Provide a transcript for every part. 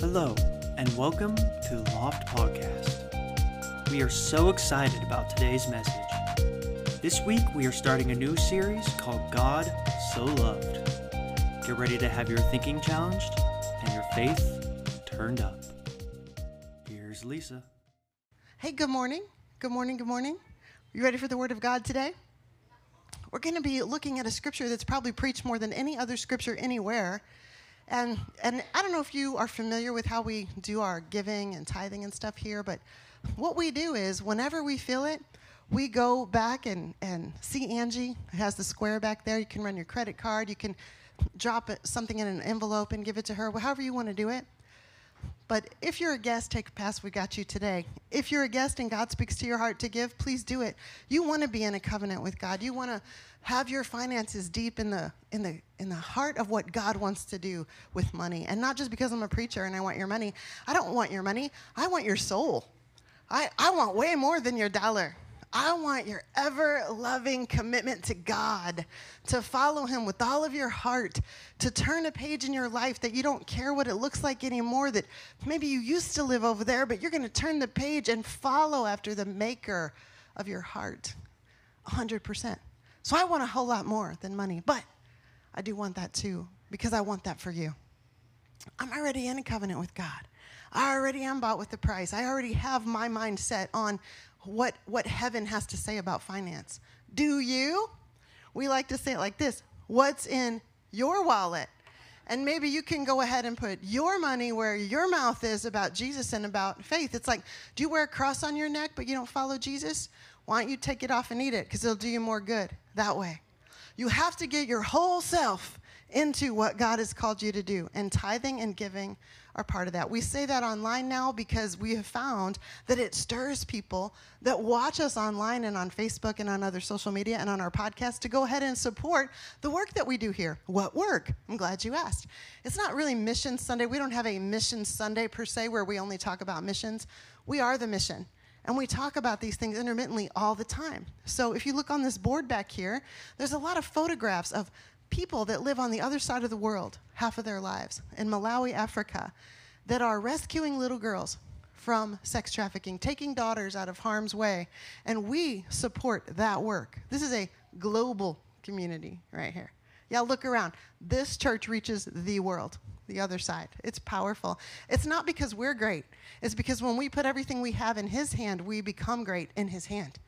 Hello, and welcome to Loft Podcast. We are so excited about today's message. This week, we are starting a new series called God So Loved. Get ready to have your thinking challenged and your faith turned up. Here's Lisa. Hey, good morning. Good morning. Good morning. You ready for the Word of God today? We're going to be looking at a scripture that's probably preached more than any other scripture anywhere. And, and I don't know if you are familiar with how we do our giving and tithing and stuff here, but what we do is whenever we feel it, we go back and, and see Angie. Has the square back there. You can run your credit card. You can drop it, something in an envelope and give it to her, however you want to do it. But if you're a guest, take a pass. We got you today. If you're a guest and God speaks to your heart to give, please do it. You want to be in a covenant with God. You want to have your finances deep in the in the in the heart of what God wants to do with money. And not just because I'm a preacher and I want your money. I don't want your money. I want your soul. I, I want way more than your dollar. I want your ever loving commitment to God, to follow Him with all of your heart, to turn a page in your life that you don't care what it looks like anymore, that maybe you used to live over there, but you're going to turn the page and follow after the maker of your heart 100%. So I want a whole lot more than money, but I do want that too because I want that for you. I'm already in a covenant with God. I already am bought with the price. I already have my mind set on what, what heaven has to say about finance. Do you? We like to say it like this What's in your wallet? And maybe you can go ahead and put your money where your mouth is about Jesus and about faith. It's like, do you wear a cross on your neck but you don't follow Jesus? Why don't you take it off and eat it? Because it'll do you more good that way. You have to get your whole self into what God has called you to do. And tithing and giving are part of that. We say that online now because we have found that it stirs people that watch us online and on Facebook and on other social media and on our podcast to go ahead and support the work that we do here. What work? I'm glad you asked. It's not really Mission Sunday. We don't have a Mission Sunday per se where we only talk about missions. We are the mission. And we talk about these things intermittently all the time. So if you look on this board back here, there's a lot of photographs of people that live on the other side of the world half of their lives in Malawi, Africa, that are rescuing little girls from sex trafficking, taking daughters out of harm's way. And we support that work. This is a global community right here. Yeah, look around. This church reaches the world, the other side. It's powerful. It's not because we're great, it's because when we put everything we have in His hand, we become great in His hand,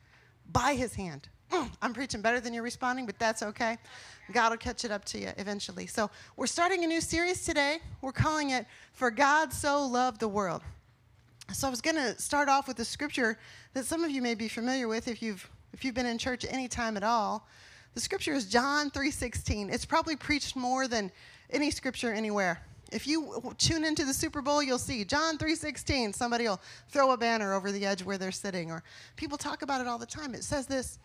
by His hand. Mm, I'm preaching better than you're responding, but that's okay. God will catch it up to you eventually. So, we're starting a new series today. We're calling it For God So Loved the World. So, I was going to start off with a scripture that some of you may be familiar with if you've if you've been in church any time at all. The scripture is John 3:16. It's probably preached more than any scripture anywhere. If you tune into the Super Bowl, you'll see John 3:16. Somebody will throw a banner over the edge where they're sitting or people talk about it all the time. It says this,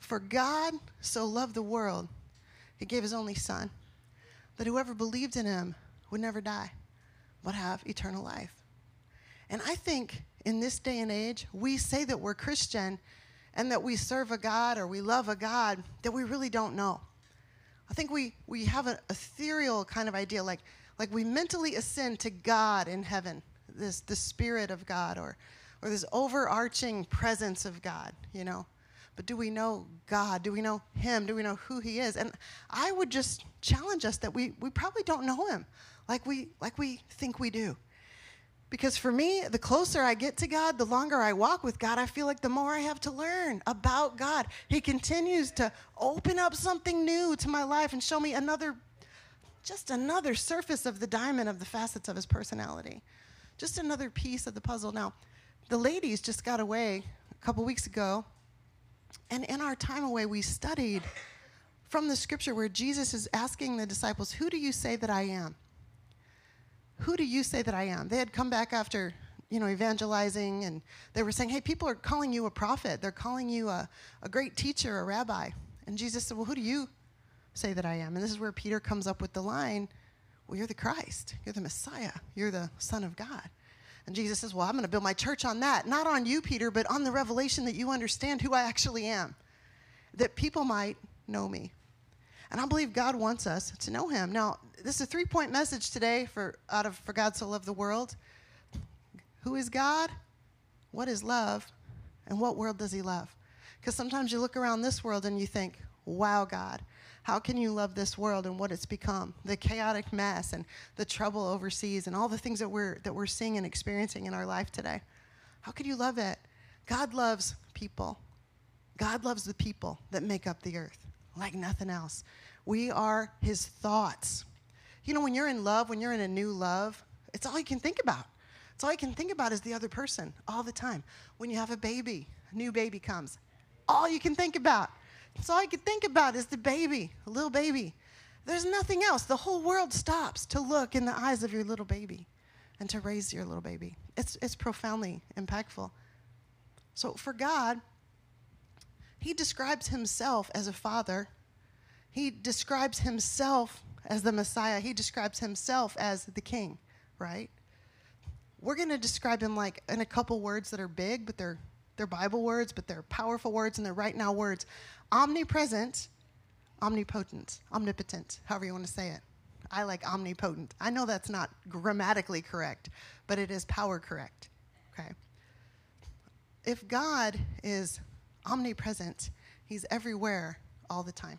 "For God so loved the world, he gave his only son, that whoever believed in him would never die, but have eternal life." And I think in this day and age, we say that we're Christian and that we serve a God or we love a God that we really don't know. I think we, we have an ethereal kind of idea, like, like we mentally ascend to God in heaven, this the Spirit of God, or, or this overarching presence of God, you know. But do we know God? Do we know Him? Do we know who He is? And I would just challenge us that we, we probably don't know Him like we, like we think we do. Because for me, the closer I get to God, the longer I walk with God, I feel like the more I have to learn about God. He continues to open up something new to my life and show me another, just another surface of the diamond of the facets of his personality. Just another piece of the puzzle. Now, the ladies just got away a couple weeks ago, and in our time away, we studied from the scripture where Jesus is asking the disciples, Who do you say that I am? who do you say that I am? They had come back after, you know, evangelizing and they were saying, hey, people are calling you a prophet. They're calling you a, a great teacher, a rabbi. And Jesus said, well, who do you say that I am? And this is where Peter comes up with the line, well, you're the Christ. You're the Messiah. You're the Son of God. And Jesus says, well, I'm going to build my church on that. Not on you, Peter, but on the revelation that you understand who I actually am, that people might know me. And I believe God wants us to know him. Now, this is a three-point message today for out of for God so loved the world. Who is God? What is love? And what world does he love? Because sometimes you look around this world and you think, wow, God, how can you love this world and what it's become? The chaotic mess and the trouble overseas and all the things that we're, that we're seeing and experiencing in our life today. How could you love it? God loves people. God loves the people that make up the earth like nothing else. We are his thoughts. You know, when you're in love, when you're in a new love, it's all you can think about. It's all you can think about is the other person all the time. When you have a baby, a new baby comes, all you can think about. It's all you can think about is the baby, a little baby. There's nothing else. The whole world stops to look in the eyes of your little baby and to raise your little baby. It's, it's profoundly impactful. So for God, he describes himself as a father. He describes himself as the Messiah. He describes himself as the king, right? We're going to describe him like in a couple words that are big, but they're they're Bible words, but they're powerful words and they're right now words. Omnipresent, omnipotent, omnipotent, however you want to say it. I like omnipotent. I know that's not grammatically correct, but it is power correct. Okay? If God is omnipresent, He's everywhere all the time.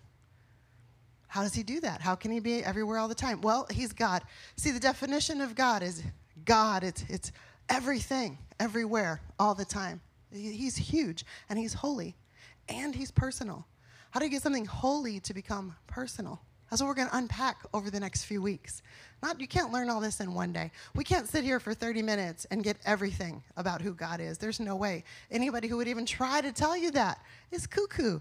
How does He do that? How can He be everywhere all the time? Well, He's God. See, the definition of God is God, it's, it's everything, everywhere, all the time. He's huge and He's holy and He's personal. How do you get something holy to become personal? That's what we're going to unpack over the next few weeks. Not you can't learn all this in one day. We can't sit here for 30 minutes and get everything about who God is. There's no way. Anybody who would even try to tell you that is cuckoo.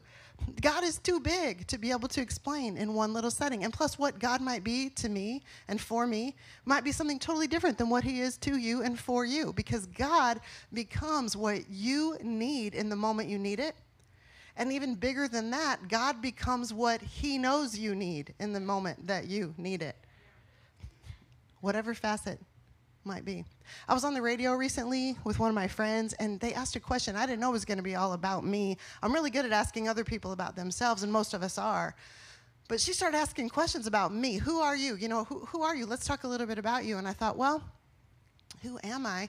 God is too big to be able to explain in one little setting. And plus what God might be to me and for me might be something totally different than what he is to you and for you because God becomes what you need in the moment you need it and even bigger than that, God becomes what He knows you need in the moment that you need it. Whatever facet might be. I was on the radio recently with one of my friends, and they asked a question. I didn't know was going to be all about me. I'm really good at asking other people about themselves, and most of us are. But she started asking questions about me. Who are you? You know, who, who are you? Let's talk a little bit about you. And I thought, well, who am I?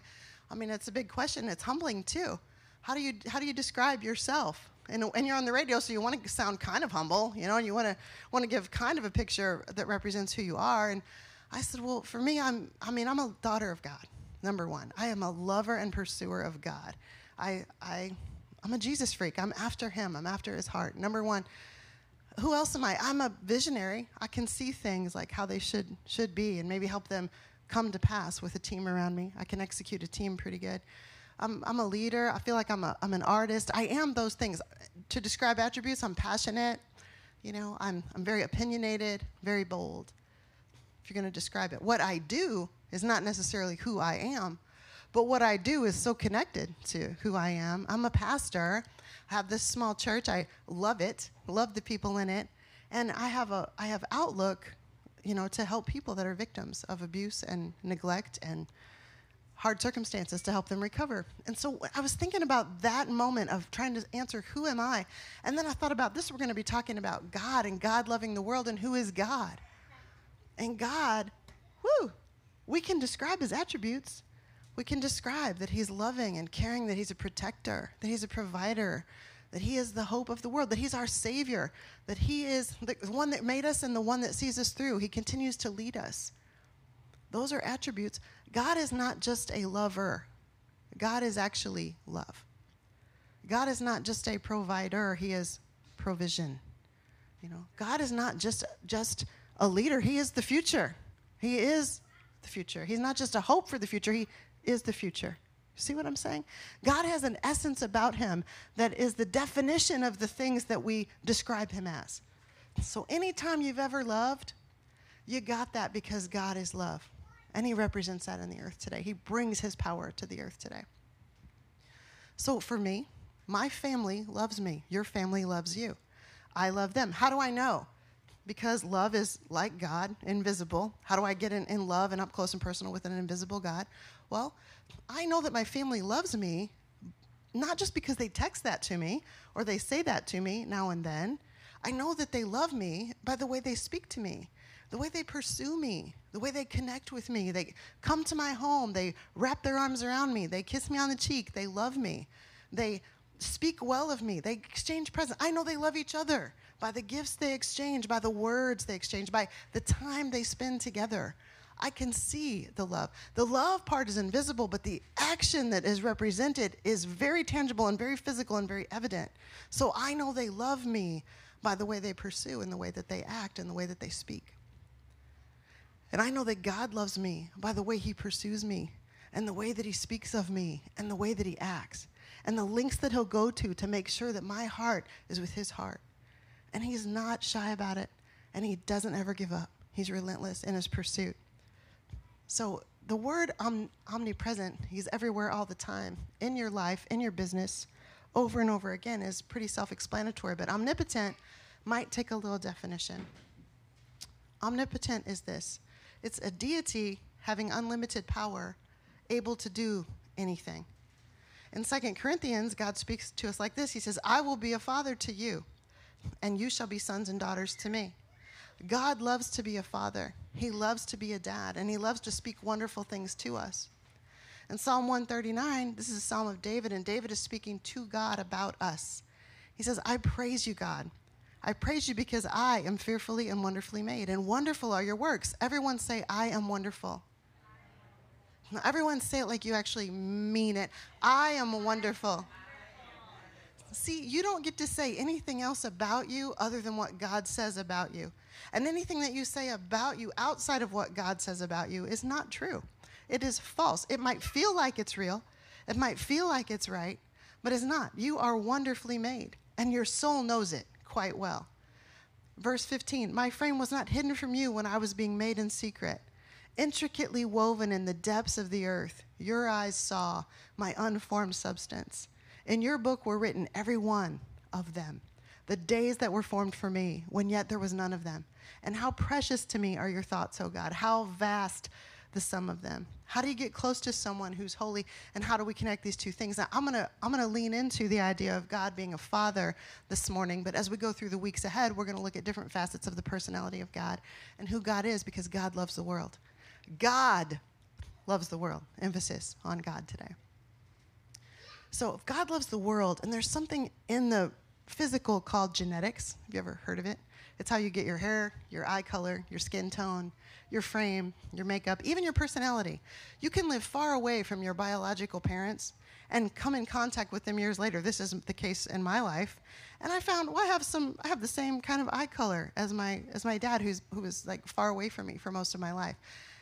I mean, it's a big question. It's humbling too. How do you, how do you describe yourself? And, and you're on the radio, so you want to sound kind of humble, you know, and you want to want to give kind of a picture that represents who you are. And I said, well, for me, I'm I mean, I'm a daughter of God. Number one, I am a lover and pursuer of God. I I I'm a Jesus freak. I'm after Him. I'm after His heart. Number one. Who else am I? I'm a visionary. I can see things like how they should should be, and maybe help them come to pass with a team around me. I can execute a team pretty good. I'm, I'm a leader. I feel like I'm, a, I'm an artist. I am those things. To describe attributes, I'm passionate. You know, I'm, I'm very opinionated, very bold. If you're going to describe it, what I do is not necessarily who I am, but what I do is so connected to who I am. I'm a pastor. I have this small church. I love it. Love the people in it, and I have a I have outlook, you know, to help people that are victims of abuse and neglect and hard circumstances to help them recover. And so I was thinking about that moment of trying to answer, who am I? And then I thought about this, we're going to be talking about God and God loving the world and who is God. And God, whoo, we can describe his attributes. We can describe that he's loving and caring, that he's a protector, that he's a provider, that he is the hope of the world, that he's our savior, that he is the one that made us and the one that sees us through. He continues to lead us. Those are attributes. God is not just a lover, God is actually love. God is not just a provider, He is provision. You know, God is not just just a leader, He is the future. He is the future. He's not just a hope for the future, He is the future. See what I'm saying? God has an essence about him that is the definition of the things that we describe him as. So anytime you've ever loved, you got that because God is love. And he represents that in the earth today. He brings his power to the earth today. So for me, my family loves me. Your family loves you. I love them. How do I know? Because love is like God, invisible. How do I get in, in love and up close and personal with an invisible God? Well, I know that my family loves me, not just because they text that to me or they say that to me now and then. I know that they love me by the way they speak to me, the way they pursue me, the way they connect with me. They come to my home, they wrap their arms around me, they kiss me on the cheek, they love me, they speak well of me, they exchange presents. I know they love each other by the gifts they exchange, by the words they exchange, by the time they spend together. I can see the love. The love part is invisible, but the action that is represented is very tangible and very physical and very evident. So I know they love me by the way they pursue and the way that they act and the way that they speak. And I know that God loves me by the way he pursues me and the way that he speaks of me and the way that he acts and the links that he'll go to to make sure that my heart is with his heart. And he's not shy about it and he doesn't ever give up. He's relentless in his pursuit. So the word om- omnipresent, he's everywhere all the time in your life, in your business, over and over again is pretty self explanatory. But omnipotent might take a little definition. Omnipotent is this it's a deity having unlimited power, able to do anything. In 2 Corinthians, God speaks to us like this He says, I will be a father to you, and you shall be sons and daughters to me. God loves to be a father. He loves to be a dad, and he loves to speak wonderful things to us. In Psalm 139, this is a psalm of David, and David is speaking to God about us. He says, I praise you, God. I praise you because I am fearfully and wonderfully made, and wonderful are your works. Everyone say, I am wonderful. Now, everyone say it like you actually mean it. I am wonderful. See, you don't get to say anything else about you other than what God says about you. And anything that you say about you outside of what God says about you is not true. It is false. It might feel like it's real, it might feel like it's right, but it's not. You are wonderfully made, and your soul knows it quite well. Verse 15 My frame was not hidden from you when I was being made in secret. Intricately woven in the depths of the earth, your eyes saw my unformed substance. In your book were written every one of them, the days that were formed for me, when yet there was none of them. And how precious to me are your thoughts, O God. How vast the sum of them. How do you get close to someone who's holy, and how do we connect these two things? Now, I'm gonna I'm gonna lean into the idea of God being a father this morning, but as we go through the weeks ahead, we're gonna look at different facets of the personality of God and who God is, because God loves the world. God loves the world. Emphasis on God today. So, if God loves the world, and there's something in the physical called genetics, have you ever heard of it? It's how you get your hair, your eye color, your skin tone, your frame, your makeup, even your personality. You can live far away from your biological parents and come in contact with them years later. This isn't the case in my life. And I found, well, I have some, I have the same kind of eye color as my, as my dad, who's, who was like far away from me for most of my life.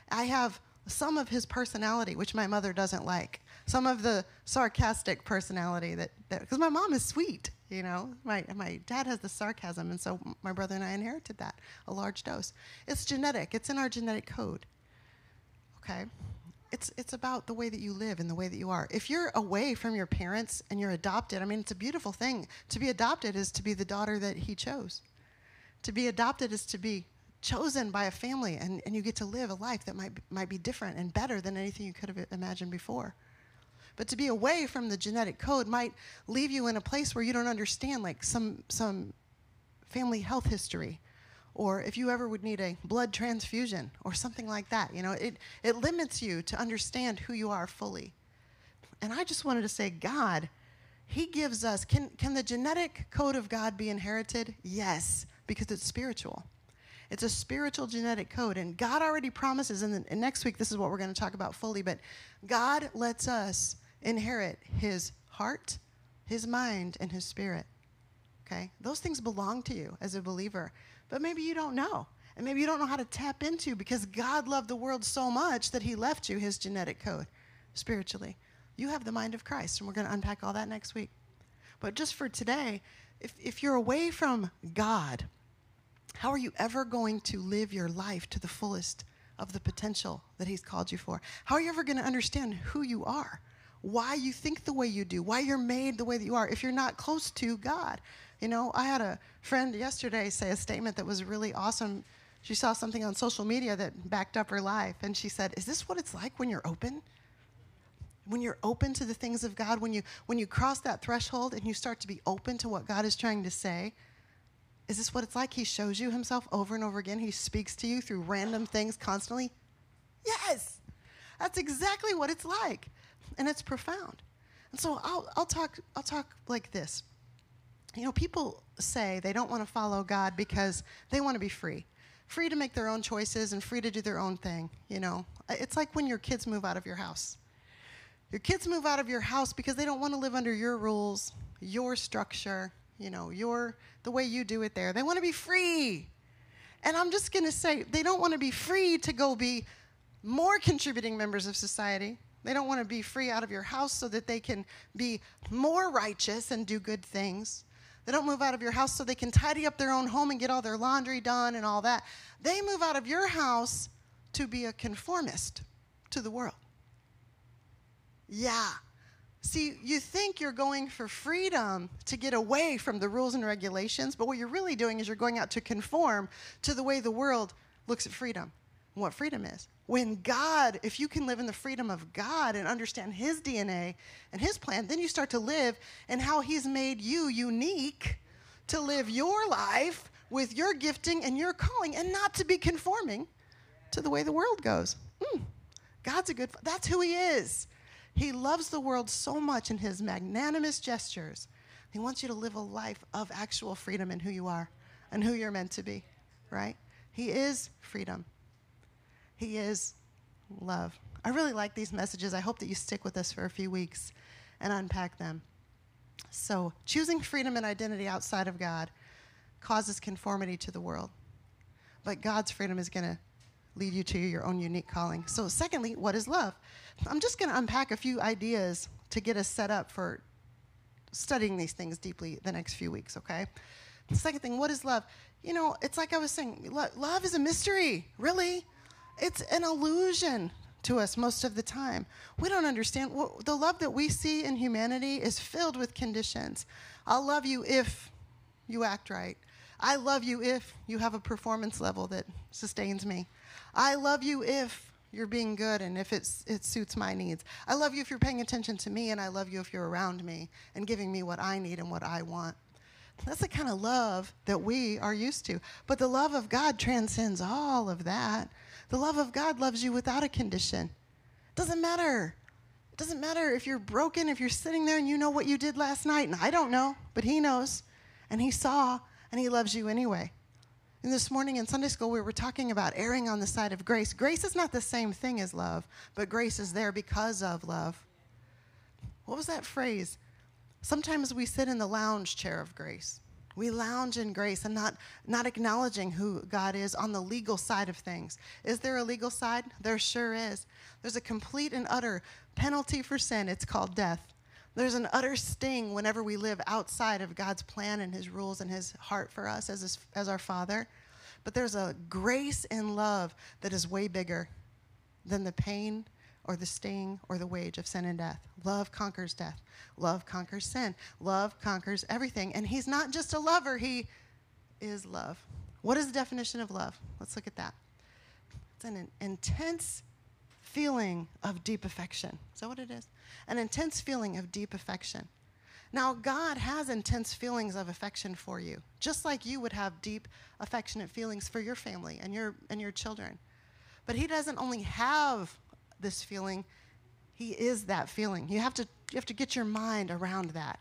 I have some of his personality, which my mother doesn't like. Some of the sarcastic personality that, because my mom is sweet, you know. My, my dad has the sarcasm, and so my brother and I inherited that, a large dose. It's genetic, it's in our genetic code. Okay? It's, it's about the way that you live and the way that you are. If you're away from your parents and you're adopted, I mean, it's a beautiful thing. To be adopted is to be the daughter that he chose. To be adopted is to be chosen by a family, and, and you get to live a life that might, might be different and better than anything you could have imagined before. But to be away from the genetic code might leave you in a place where you don't understand, like some, some family health history, or if you ever would need a blood transfusion or something like that. You know, it, it limits you to understand who you are fully. And I just wanted to say, God, He gives us, can, can the genetic code of God be inherited? Yes, because it's spiritual. It's a spiritual genetic code. And God already promises, and, and next week this is what we're going to talk about fully, but God lets us inherit his heart, his mind, and his spirit. Okay? Those things belong to you as a believer. But maybe you don't know. And maybe you don't know how to tap into because God loved the world so much that he left you his genetic code spiritually. You have the mind of Christ, and we're going to unpack all that next week. But just for today, if, if you're away from God, how are you ever going to live your life to the fullest of the potential that He's called you for? How are you ever going to understand who you are? Why you think the way you do? Why you're made the way that you are if you're not close to God? You know, I had a friend yesterday say a statement that was really awesome. She saw something on social media that backed up her life, and she said, Is this what it's like when you're open? When you're open to the things of God, when you when you cross that threshold and you start to be open to what God is trying to say, Is this what it's like? He shows you himself over and over again. He speaks to you through random things constantly. Yes, that's exactly what it's like. And it's profound. And so I'll, I'll, talk, I'll talk like this. You know, people say they don't want to follow God because they want to be free. Free to make their own choices and free to do their own thing. You know, it's like when your kids move out of your house. Your kids move out of your house because they don't want to live under your rules, your structure, you know, your the way you do it there. They want to be free. And I'm just going to say they don't want to be free to go be more contributing members of society. They don't want to be free out of your house so that they can be more righteous and do good things. They don't move out of your house so they can tidy up their own home and get all their laundry done and all that. They move out of your house to be a conformist to the world. Yeah. See, you think you're going for freedom to get away from the rules and regulations, but what you're really doing is you're going out to conform to the way the world looks at freedom what freedom is. When God, if you can live in the freedom of God and understand His DNA and His plan, then you start to live in how He's made you unique to live your life with your gifting and your calling and not to be conforming to the way the world goes. Mm, God's a good, that's who He is. He loves the world so much in his magnanimous gestures. He wants you to live a life of actual freedom in who you are and who you're meant to be, right? He is freedom. He is love. I really like these messages. I hope that you stick with us for a few weeks and unpack them. So, choosing freedom and identity outside of God causes conformity to the world. But God's freedom is going to lead you to your own unique calling. So, secondly, what is love? I'm just going to unpack a few ideas to get us set up for studying these things deeply the next few weeks, okay? The second thing, what is love? You know, it's like I was saying, lo- love is a mystery, really. It's an illusion to us most of the time. We don't understand. The love that we see in humanity is filled with conditions. I'll love you if you act right. I love you if you have a performance level that sustains me. I love you if you're being good and if it's, it suits my needs. I love you if you're paying attention to me, and I love you if you're around me and giving me what I need and what I want. That's the kind of love that we are used to. But the love of God transcends all of that. The love of God loves you without a condition. Doesn't matter. It doesn't matter if you're broken, if you're sitting there and you know what you did last night, and I don't know, but He knows, and He saw, and He loves you anyway. And this morning in Sunday school, we were talking about erring on the side of grace. Grace is not the same thing as love, but grace is there because of love. What was that phrase? Sometimes we sit in the lounge chair of grace. We lounge in grace and not, not acknowledging who God is on the legal side of things. Is there a legal side? There sure is. There's a complete and utter penalty for sin. It's called death. There's an utter sting whenever we live outside of God's plan and His rules and His heart for us as, his, as our Father. But there's a grace and love that is way bigger than the pain or the sting or the wage of sin and death. Love conquers death. Love conquers sin. Love conquers everything. And He's not just a lover, He is love. What is the definition of love? Let's look at that. It's an intense feeling of deep affection. Is that what it is? An intense feeling of deep affection. Now, God has intense feelings of affection for you, just like you would have deep, affectionate feelings for your family and your, and your children. But He doesn't only have this feeling, He is that feeling. You have to, you have to get your mind around that.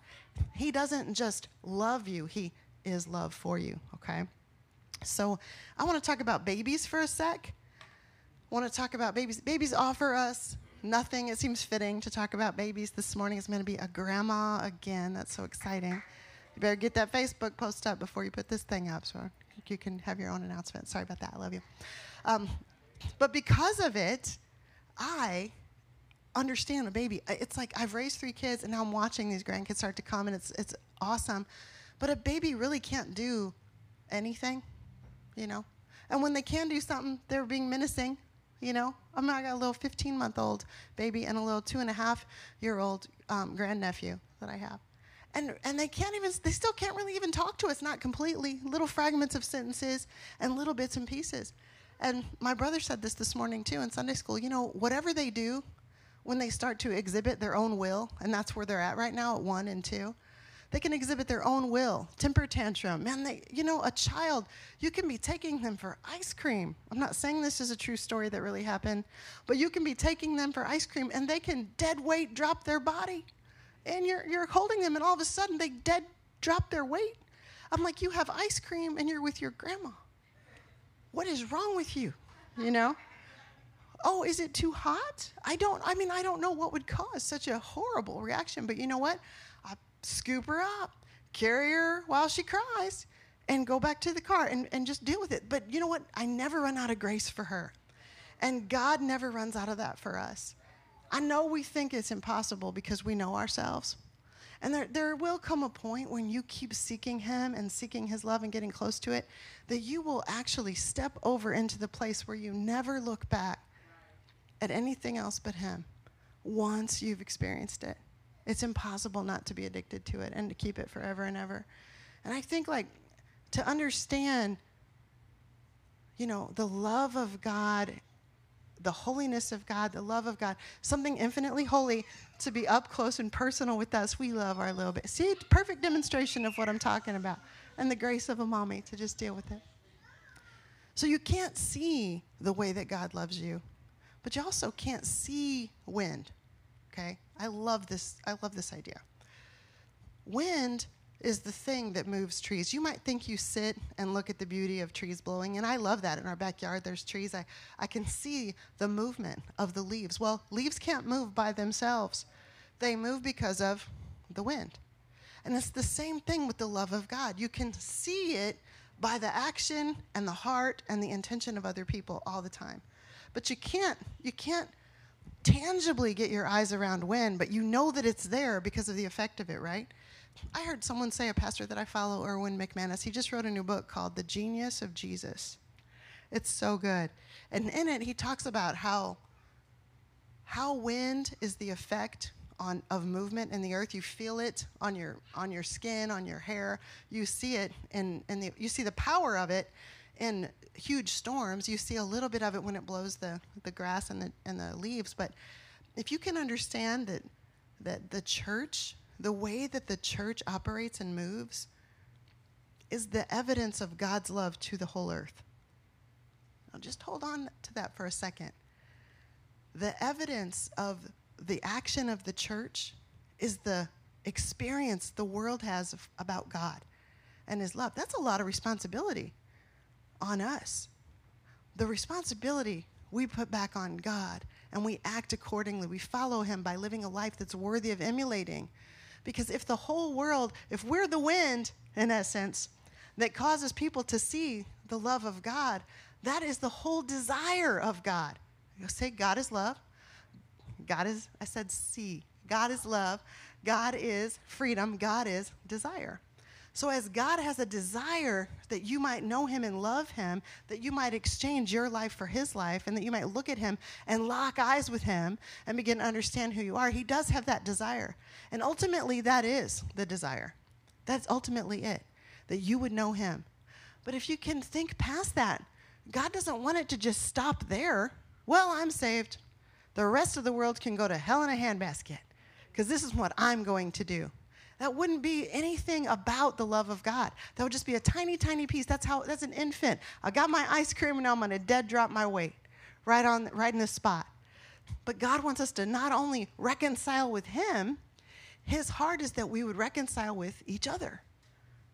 He doesn't just love you, He is love for you, okay? So, I want to talk about babies for a sec want to talk about babies. Babies offer us nothing. It seems fitting to talk about babies this morning. It's going to be a grandma again. That's so exciting. You better get that Facebook post up before you put this thing up so you can have your own announcement. Sorry about that. I love you. Um, but because of it, I understand a baby. It's like I've raised three kids and now I'm watching these grandkids start to come and it's, it's awesome. But a baby really can't do anything, you know? And when they can do something, they're being menacing you know, I mean, I got a little 15 month old baby and a little two and a half year old um, grandnephew that I have. And, and they can't even, they still can't really even talk to us, not completely, little fragments of sentences and little bits and pieces. And my brother said this this morning too in Sunday school. You know, whatever they do, when they start to exhibit their own will, and that's where they're at right now at one and two, They can exhibit their own will, temper tantrum. Man, they, you know, a child, you can be taking them for ice cream. I'm not saying this is a true story that really happened, but you can be taking them for ice cream and they can dead weight drop their body. And you're, you're holding them, and all of a sudden they dead drop their weight. I'm like, you have ice cream and you're with your grandma. What is wrong with you? You know? oh, is it too hot? I don't, I mean, I don't know what would cause such a horrible reaction, but you know what? I scoop her up, carry her while she cries, and go back to the car and, and just deal with it. But you know what? I never run out of grace for her. And God never runs out of that for us. I know we think it's impossible because we know ourselves. And there, there will come a point when you keep seeking Him and seeking His love and getting close to it that you will actually step over into the place where you never look back at anything else but Him once you've experienced it. It's impossible not to be addicted to it and to keep it forever and ever. And I think, like, to understand, you know, the love of God, the holiness of God, the love of God, something infinitely holy to be up close and personal with us. We love our little bit. See, perfect demonstration of what I'm talking about. And the grace of a mommy to just deal with it. So you can't see the way that God loves you but you also can't see wind. Okay? I love this I love this idea. Wind is the thing that moves trees. You might think you sit and look at the beauty of trees blowing, and I love that. In our backyard, there's trees. I, I can see the movement of the leaves. Well, leaves can't move by themselves, they move because of the wind. And it's the same thing with the love of God. You can see it by the action and the heart and the intention of other people all the time. But you can't, you can't tangibly get your eyes around when, but you know that it's there because of the effect of it, right? I heard someone say, a pastor that I follow, Erwin McManus, he just wrote a new book called The Genius of Jesus. It's so good. And in it, he talks about how, how wind is the effect on, of movement in the earth. You feel it on your, on your skin, on your hair. You see it, and, you see the power of it in huge storms. You see a little bit of it when it blows the, the grass and the, and the leaves. But if you can understand that, that the church, the way that the church operates and moves, is the evidence of God's love to the whole earth. Now, just hold on to that for a second. The evidence of the action of the church is the experience the world has about God and His love. That's a lot of responsibility on us. The responsibility we put back on God and we act accordingly. We follow Him by living a life that's worthy of emulating. Because if the whole world, if we're the wind, in essence, that causes people to see the love of God, that is the whole desire of God. You say, God is love. God is, I said, see. God is love. God is freedom. God is desire. So, as God has a desire that you might know Him and love Him, that you might exchange your life for His life, and that you might look at Him and lock eyes with Him and begin to understand who you are, He does have that desire. And ultimately, that is the desire. That's ultimately it, that you would know Him. But if you can think past that, God doesn't want it to just stop there. Well, I'm saved. The rest of the world can go to hell in a handbasket because this is what I'm going to do. That wouldn't be anything about the love of God. That would just be a tiny, tiny piece. That's how that's an infant. I got my ice cream and now I'm gonna dead drop my weight right on right in the spot. But God wants us to not only reconcile with Him, His heart is that we would reconcile with each other.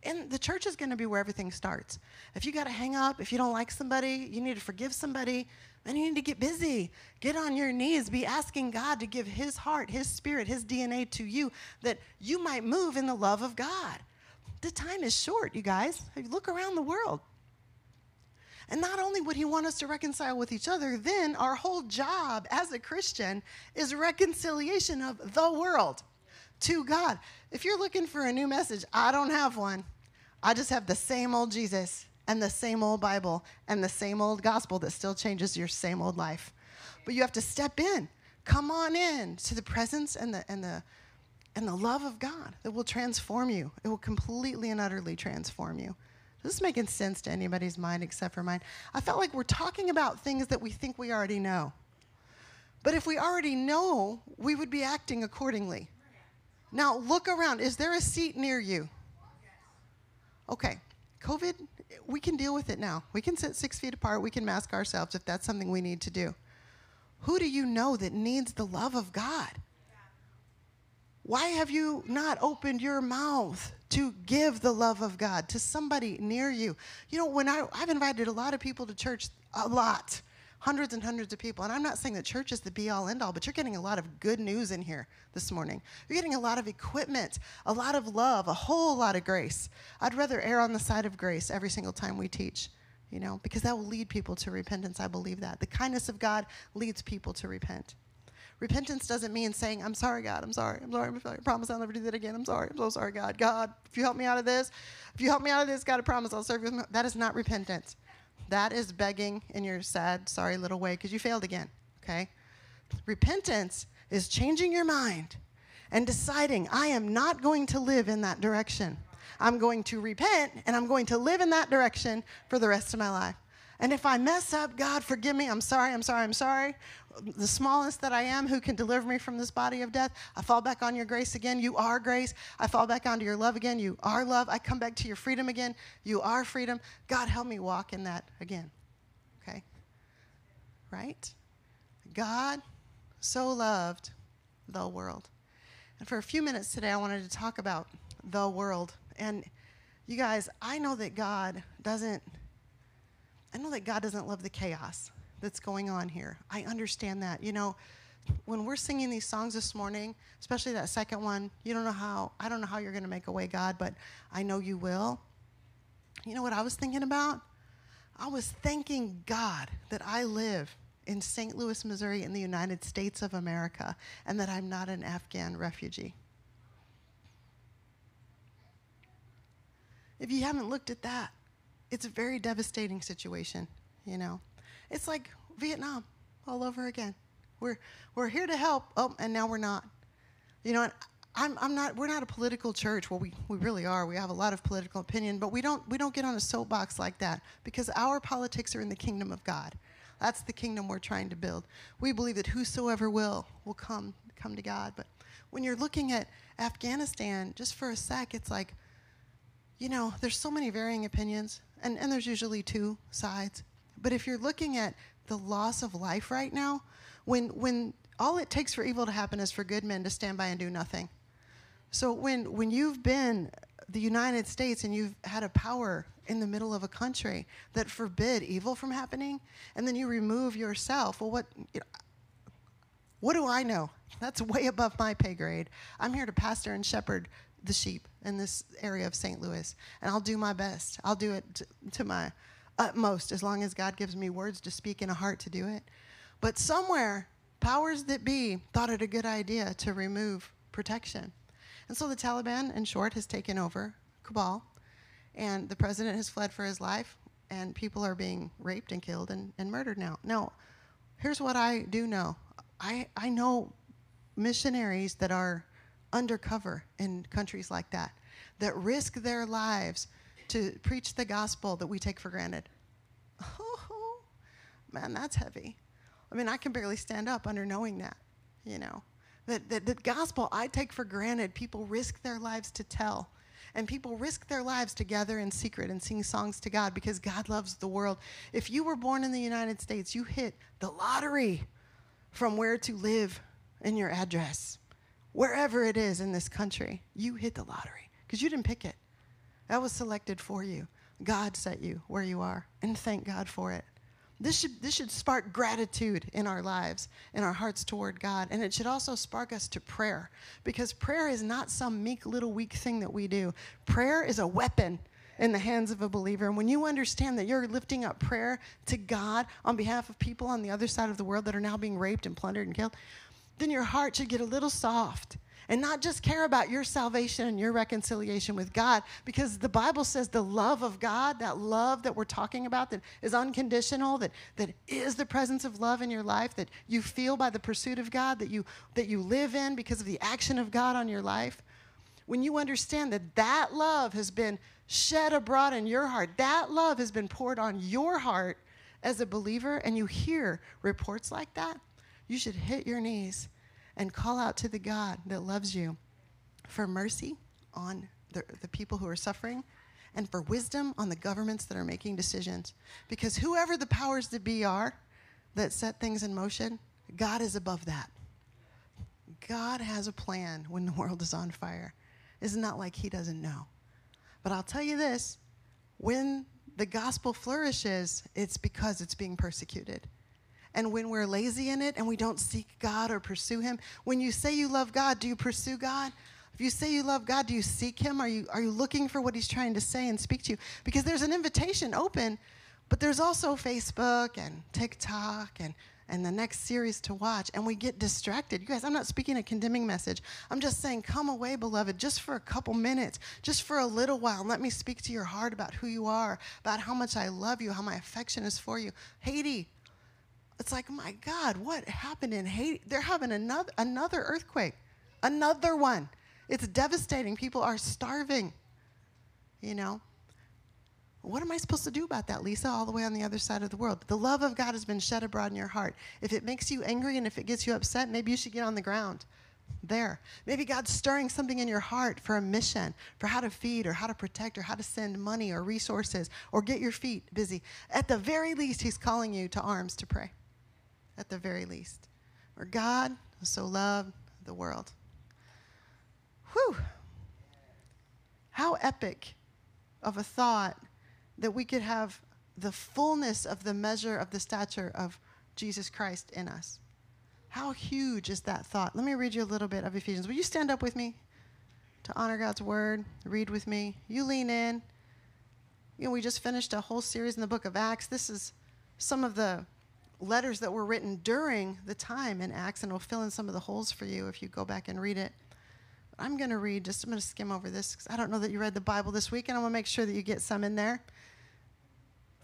And the church is going to be where everything starts. If you got to hang up, if you don't like somebody, you need to forgive somebody, then you need to get busy. Get on your knees. Be asking God to give His heart, His spirit, His DNA to you that you might move in the love of God. The time is short, you guys. Look around the world. And not only would He want us to reconcile with each other, then our whole job as a Christian is reconciliation of the world to God. If you're looking for a new message, I don't have one. I just have the same old Jesus and the same old Bible and the same old gospel that still changes your same old life. But you have to step in. Come on in to the presence and the and the and the love of God that will transform you. It will completely and utterly transform you. Is this making sense to anybody's mind except for mine? I felt like we're talking about things that we think we already know. But if we already know, we would be acting accordingly. Now look around. Is there a seat near you? Okay. COVID, we can deal with it now. We can sit six feet apart. We can mask ourselves if that's something we need to do. Who do you know that needs the love of God? Why have you not opened your mouth to give the love of God to somebody near you? You know, when I, I've invited a lot of people to church, a lot, hundreds and hundreds of people. And I'm not saying that church is the be all end all, but you're getting a lot of good news in here this morning. You're getting a lot of equipment, a lot of love, a whole lot of grace. I'd rather err on the side of grace every single time we teach, you know, because that will lead people to repentance. I believe that. The kindness of God leads people to repent. Repentance doesn't mean saying, I'm sorry, God, I'm sorry, I'm sorry, I'm sorry, I promise I'll never do that again. I'm sorry, I'm so sorry, God. God, if you help me out of this, if you help me out of this, God, I promise I'll serve you. That is not repentance. That is begging in your sad, sorry little way because you failed again, okay? Repentance is changing your mind and deciding, I am not going to live in that direction. I'm going to repent and I'm going to live in that direction for the rest of my life. And if I mess up, God, forgive me. I'm sorry, I'm sorry, I'm sorry. The smallest that I am, who can deliver me from this body of death? I fall back on your grace again. You are grace. I fall back onto your love again. You are love. I come back to your freedom again. You are freedom. God, help me walk in that again. Okay? Right? God so loved the world. And for a few minutes today, I wanted to talk about the world. And you guys, I know that God doesn't I know that God doesn't love the chaos that's going on here. I understand that. You know, when we're singing these songs this morning, especially that second one, you don't know how, I don't know how you're going to make a way, God, but I know you will. You know what I was thinking about? I was thanking God that I live in St. Louis, Missouri, in the United States of America, and that I'm not an Afghan refugee. If you haven't looked at that, it's a very devastating situation, you know. It's like Vietnam all over again. We're, we're here to help, oh, and now we're not. You know, I'm, I'm not, we're not a political church. Well, we, we really are. We have a lot of political opinion, but we don't, we don't get on a soapbox like that because our politics are in the kingdom of God. That's the kingdom we're trying to build. We believe that whosoever will will come come to God. But when you're looking at Afghanistan, just for a sec, it's like, you know, there's so many varying opinions and, and there's usually two sides. But if you're looking at the loss of life right now, when, when all it takes for evil to happen is for good men to stand by and do nothing. So when, when you've been the United States and you've had a power in the middle of a country that forbid evil from happening, and then you remove yourself, well, what, you know, what do I know? That's way above my pay grade. I'm here to pastor and shepherd the sheep in this area of St. Louis. And I'll do my best. I'll do it to, to my utmost as long as God gives me words to speak and a heart to do it. But somewhere, powers that be thought it a good idea to remove protection. And so the Taliban, in short, has taken over Kabul, and the president has fled for his life, and people are being raped and killed and, and murdered now. Now, here's what I do know I, I know missionaries that are undercover in countries like that, that risk their lives to preach the gospel that we take for granted. Man, that's heavy. I mean, I can barely stand up under knowing that, you know. That, that the gospel I take for granted, people risk their lives to tell. And people risk their lives to gather in secret and sing songs to God because God loves the world. If you were born in the United States, you hit the lottery from where to live in your address wherever it is in this country, you hit the lottery because you didn't pick it. That was selected for you. God set you where you are, and thank God for it. This should, this should spark gratitude in our lives, in our hearts toward God. And it should also spark us to prayer because prayer is not some meek little weak thing that we do. Prayer is a weapon in the hands of a believer. And when you understand that you're lifting up prayer to God on behalf of people on the other side of the world that are now being raped and plundered and killed, then your heart should get a little soft and not just care about your salvation and your reconciliation with God, because the Bible says the love of God, that love that we're talking about, that is unconditional, that, that is the presence of love in your life, that you feel by the pursuit of God, that you, that you live in because of the action of God on your life. When you understand that that love has been shed abroad in your heart, that love has been poured on your heart as a believer, and you hear reports like that, you should hit your knees and call out to the God that loves you for mercy on the, the people who are suffering, and for wisdom on the governments that are making decisions. Because whoever the powers that be are that set things in motion, God is above that. God has a plan when the world is on fire. It's not like He doesn't know. But I'll tell you this when the gospel flourishes, it's because it's being persecuted. And when we're lazy in it and we don't seek God or pursue Him, when you say you love God, do you pursue God? If you say you love God, do you seek Him? Are you, are you looking for what He's trying to say and speak to you? Because there's an invitation open, but there's also Facebook and TikTok and and the next series to watch, and we get distracted. You guys, I'm not speaking a condemning message. I'm just saying, come away, beloved, just for a couple minutes, just for a little while. And let me speak to your heart about who you are, about how much I love you, how my affection is for you. Haiti, it's like, my God, what happened in Haiti? They're having another, another earthquake, another one. It's devastating. People are starving, you know. What am I supposed to do about that, Lisa, all the way on the other side of the world? The love of God has been shed abroad in your heart. If it makes you angry and if it gets you upset, maybe you should get on the ground there. Maybe God's stirring something in your heart for a mission, for how to feed or how to protect or how to send money or resources or get your feet busy. At the very least, He's calling you to arms to pray. At the very least. For God so loved the world. Whew. How epic of a thought that we could have the fullness of the measure of the stature of Jesus Christ in us. How huge is that thought? Let me read you a little bit of Ephesians. Will you stand up with me to honor God's word? Read with me. You lean in. You know, we just finished a whole series in the book of Acts. This is some of the letters that were written during the time in Acts, and we'll fill in some of the holes for you if you go back and read it. I'm going to read, just I'm going to skim over this because I don't know that you read the Bible this week, and I want to make sure that you get some in there.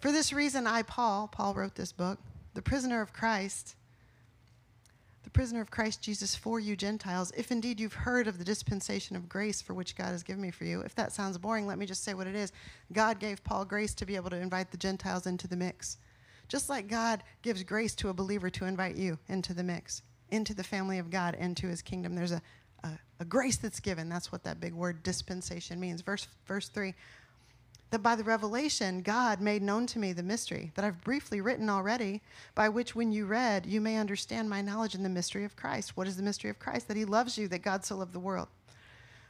For this reason, I, Paul, Paul wrote this book, the prisoner of Christ, the prisoner of Christ Jesus for you Gentiles, if indeed you've heard of the dispensation of grace for which God has given me for you. If that sounds boring, let me just say what it is. God gave Paul grace to be able to invite the Gentiles into the mix. Just like God gives grace to a believer to invite you into the mix, into the family of God, into his kingdom. There's a, a, a grace that's given. That's what that big word dispensation means. Verse, verse 3 that by the revelation God made known to me the mystery that I've briefly written already, by which when you read, you may understand my knowledge in the mystery of Christ. What is the mystery of Christ? That he loves you, that God so loved the world.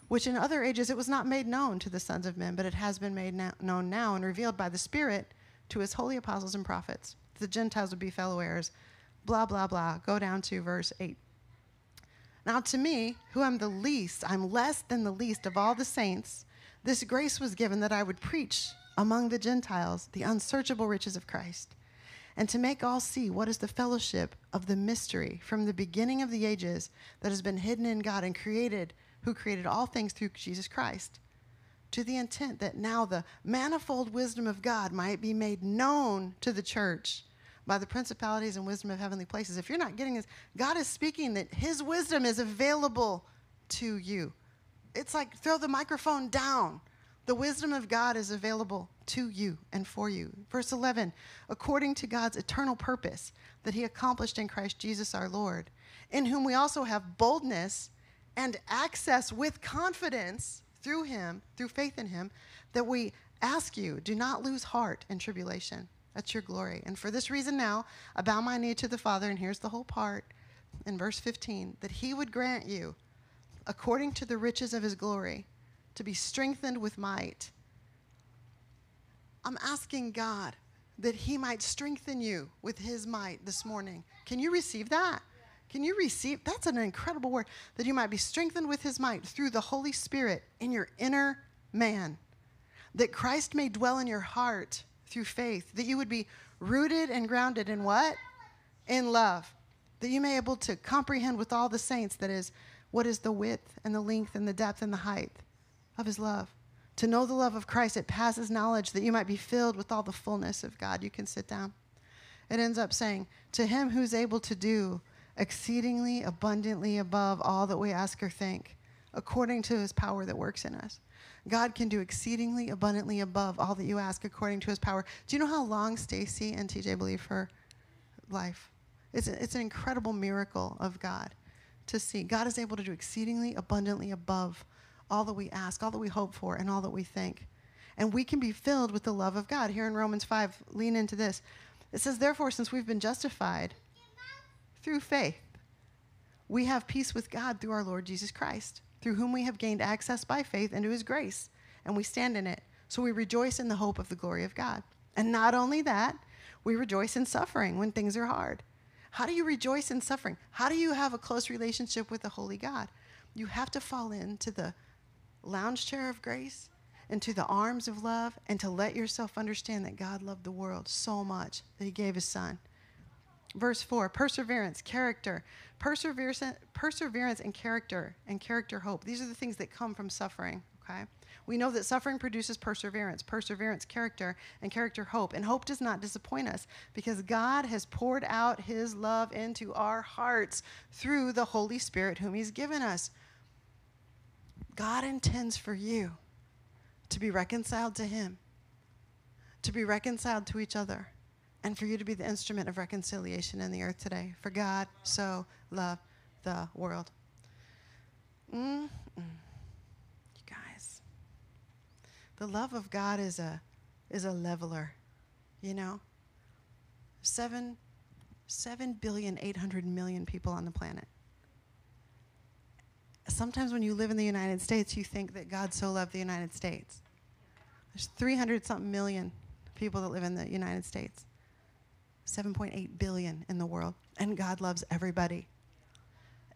Which in other ages it was not made known to the sons of men, but it has been made now, known now and revealed by the Spirit to his holy apostles and prophets. The Gentiles would be fellow heirs. Blah, blah, blah. Go down to verse 8. Now, to me, who am the least, I'm less than the least of all the saints this grace was given that I would preach among the Gentiles the unsearchable riches of Christ, and to make all see what is the fellowship of the mystery from the beginning of the ages that has been hidden in God and created, who created all things through Jesus Christ, to the intent that now the manifold wisdom of God might be made known to the church by the principalities and wisdom of heavenly places. If you're not getting this, God is speaking that His wisdom is available to you it's like throw the microphone down. The wisdom of God is available to you and for you. Verse 11, according to God's eternal purpose that he accomplished in Christ Jesus our Lord, in whom we also have boldness and access with confidence through him, through faith in him, that we ask you, do not lose heart in tribulation. That's your glory. And for this reason now, I bow my knee to the Father, and here's the whole part in verse 15, that he would grant you according to the riches of his glory, to be strengthened with might. I'm asking God that he might strengthen you with his might this morning. Can you receive that? Can you receive? That's an incredible word. That you might be strengthened with his might through the Holy Spirit in your inner man. That Christ may dwell in your heart through faith. That you would be rooted and grounded in what? In love. That you may be able to comprehend with all the saints, that is, what is the width and the length and the depth and the height of his love. To know the love of Christ, it passes knowledge that you might be filled with all the fullness of God. You can sit down. It ends up saying, To him who's able to do exceedingly abundantly above all that we ask or think, according to his power that works in us. God can do exceedingly abundantly above all that you ask according to his power. Do you know how long Stacy and TJ believe for life? It's, a, it's an incredible miracle of God to see. God is able to do exceedingly abundantly above all that we ask, all that we hope for, and all that we think. And we can be filled with the love of God. Here in Romans 5, lean into this. It says, Therefore, since we've been justified through faith, we have peace with God through our Lord Jesus Christ, through whom we have gained access by faith into his grace, and we stand in it. So we rejoice in the hope of the glory of God. And not only that, we rejoice in suffering when things are hard. How do you rejoice in suffering? How do you have a close relationship with the Holy God? You have to fall into the lounge chair of grace, into the arms of love, and to let yourself understand that God loved the world so much that he gave his son. Verse 4 perseverance, character. Perseverance, perseverance and character, and character hope. These are the things that come from suffering, okay? We know that suffering produces perseverance, perseverance, character, and character, hope. And hope does not disappoint us because God has poured out his love into our hearts through the Holy Spirit, whom he's given us. God intends for you to be reconciled to him, to be reconciled to each other, and for you to be the instrument of reconciliation in the earth today. For God so loved the world. Mm-mm. The love of God is a is a leveler, you know. Seven seven billion eight hundred million people on the planet. Sometimes when you live in the United States, you think that God so loved the United States. There's 300 something million people that live in the United States. 7.8 billion in the world. And God loves everybody.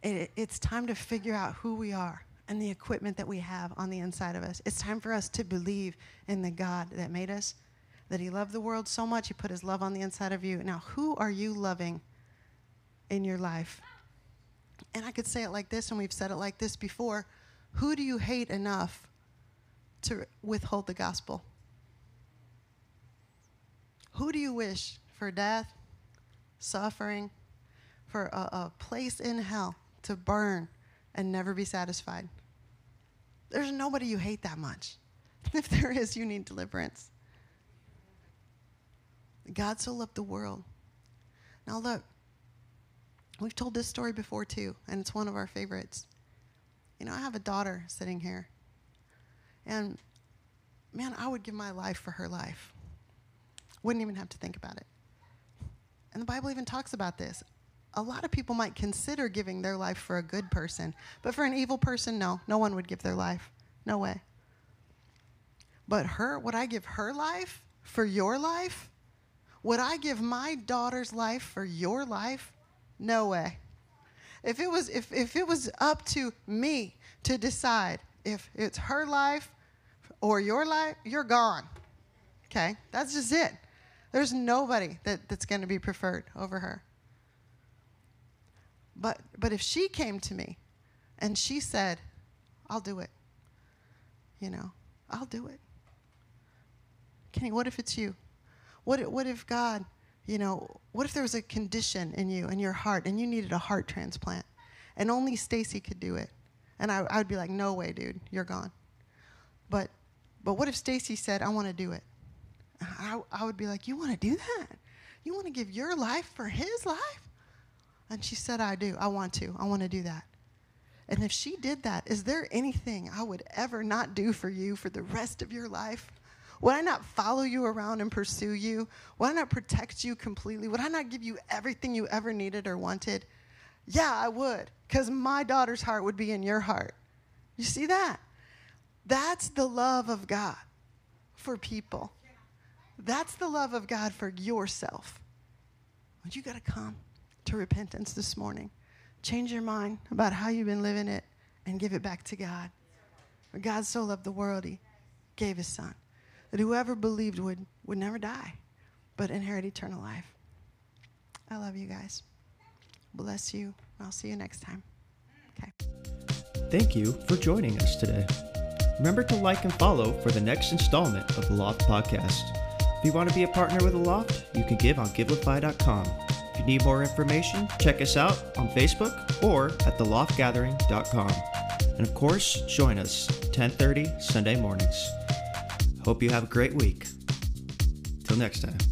It, it's time to figure out who we are and the equipment that we have on the inside of us. It's time for us to believe in the God that made us, that He loved the world so much, He put His love on the inside of you. Now, who are you loving in your life? And I could say it like this, and we've said it like this before Who do you hate enough to withhold the gospel? Who do you wish for death, suffering, for a, a place in hell to burn and never be satisfied? There's nobody you hate that much. If there is, you need deliverance. God so loved the world. Now, look, we've told this story before too, and it's one of our favorites. You know, I have a daughter sitting here, and man, I would give my life for her life. Wouldn't even have to think about it. And the Bible even talks about this a lot of people might consider giving their life for a good person, but for an evil person, no, no one would give their life. No way. But her, would I give her life for your life? Would I give my daughter's life for your life? No way. If it was if, if it was up to me to decide if it's her life or your life, you're gone. Okay? That's just it. There's nobody that, that's going to be preferred over her. But, but if she came to me and she said, I'll do it, you know, I'll do it. Kenny, what if it's you? What what if God, you know, what if there was a condition in you, in your heart, and you needed a heart transplant, and only Stacy could do it? And I, I would be like, no way, dude, you're gone. But, but what if Stacy said, I want to do it? I, I would be like, you want to do that? You want to give your life for his life? And she said, I do. I want to. I want to do that. And if she did that, is there anything I would ever not do for you for the rest of your life? Would I not follow you around and pursue you? Would I not protect you completely? Would I not give you everything you ever needed or wanted? Yeah, I would, because my daughter's heart would be in your heart. You see that? That's the love of God for people. That's the love of God for yourself. Would you got to come? to repentance this morning. Change your mind about how you've been living it and give it back to God. For God so loved the world, He gave His Son, that whoever believed would, would never die, but inherit eternal life. I love you guys. Bless you. I'll see you next time. Okay. Thank you for joining us today. Remember to like and follow for the next installment of the Loft Podcast. If you want to be a partner with the Loft, you can give on givelify.com If you need more information, check us out on Facebook or at theloftgathering.com. And of course, join us 10:30 Sunday mornings. Hope you have a great week. Till next time.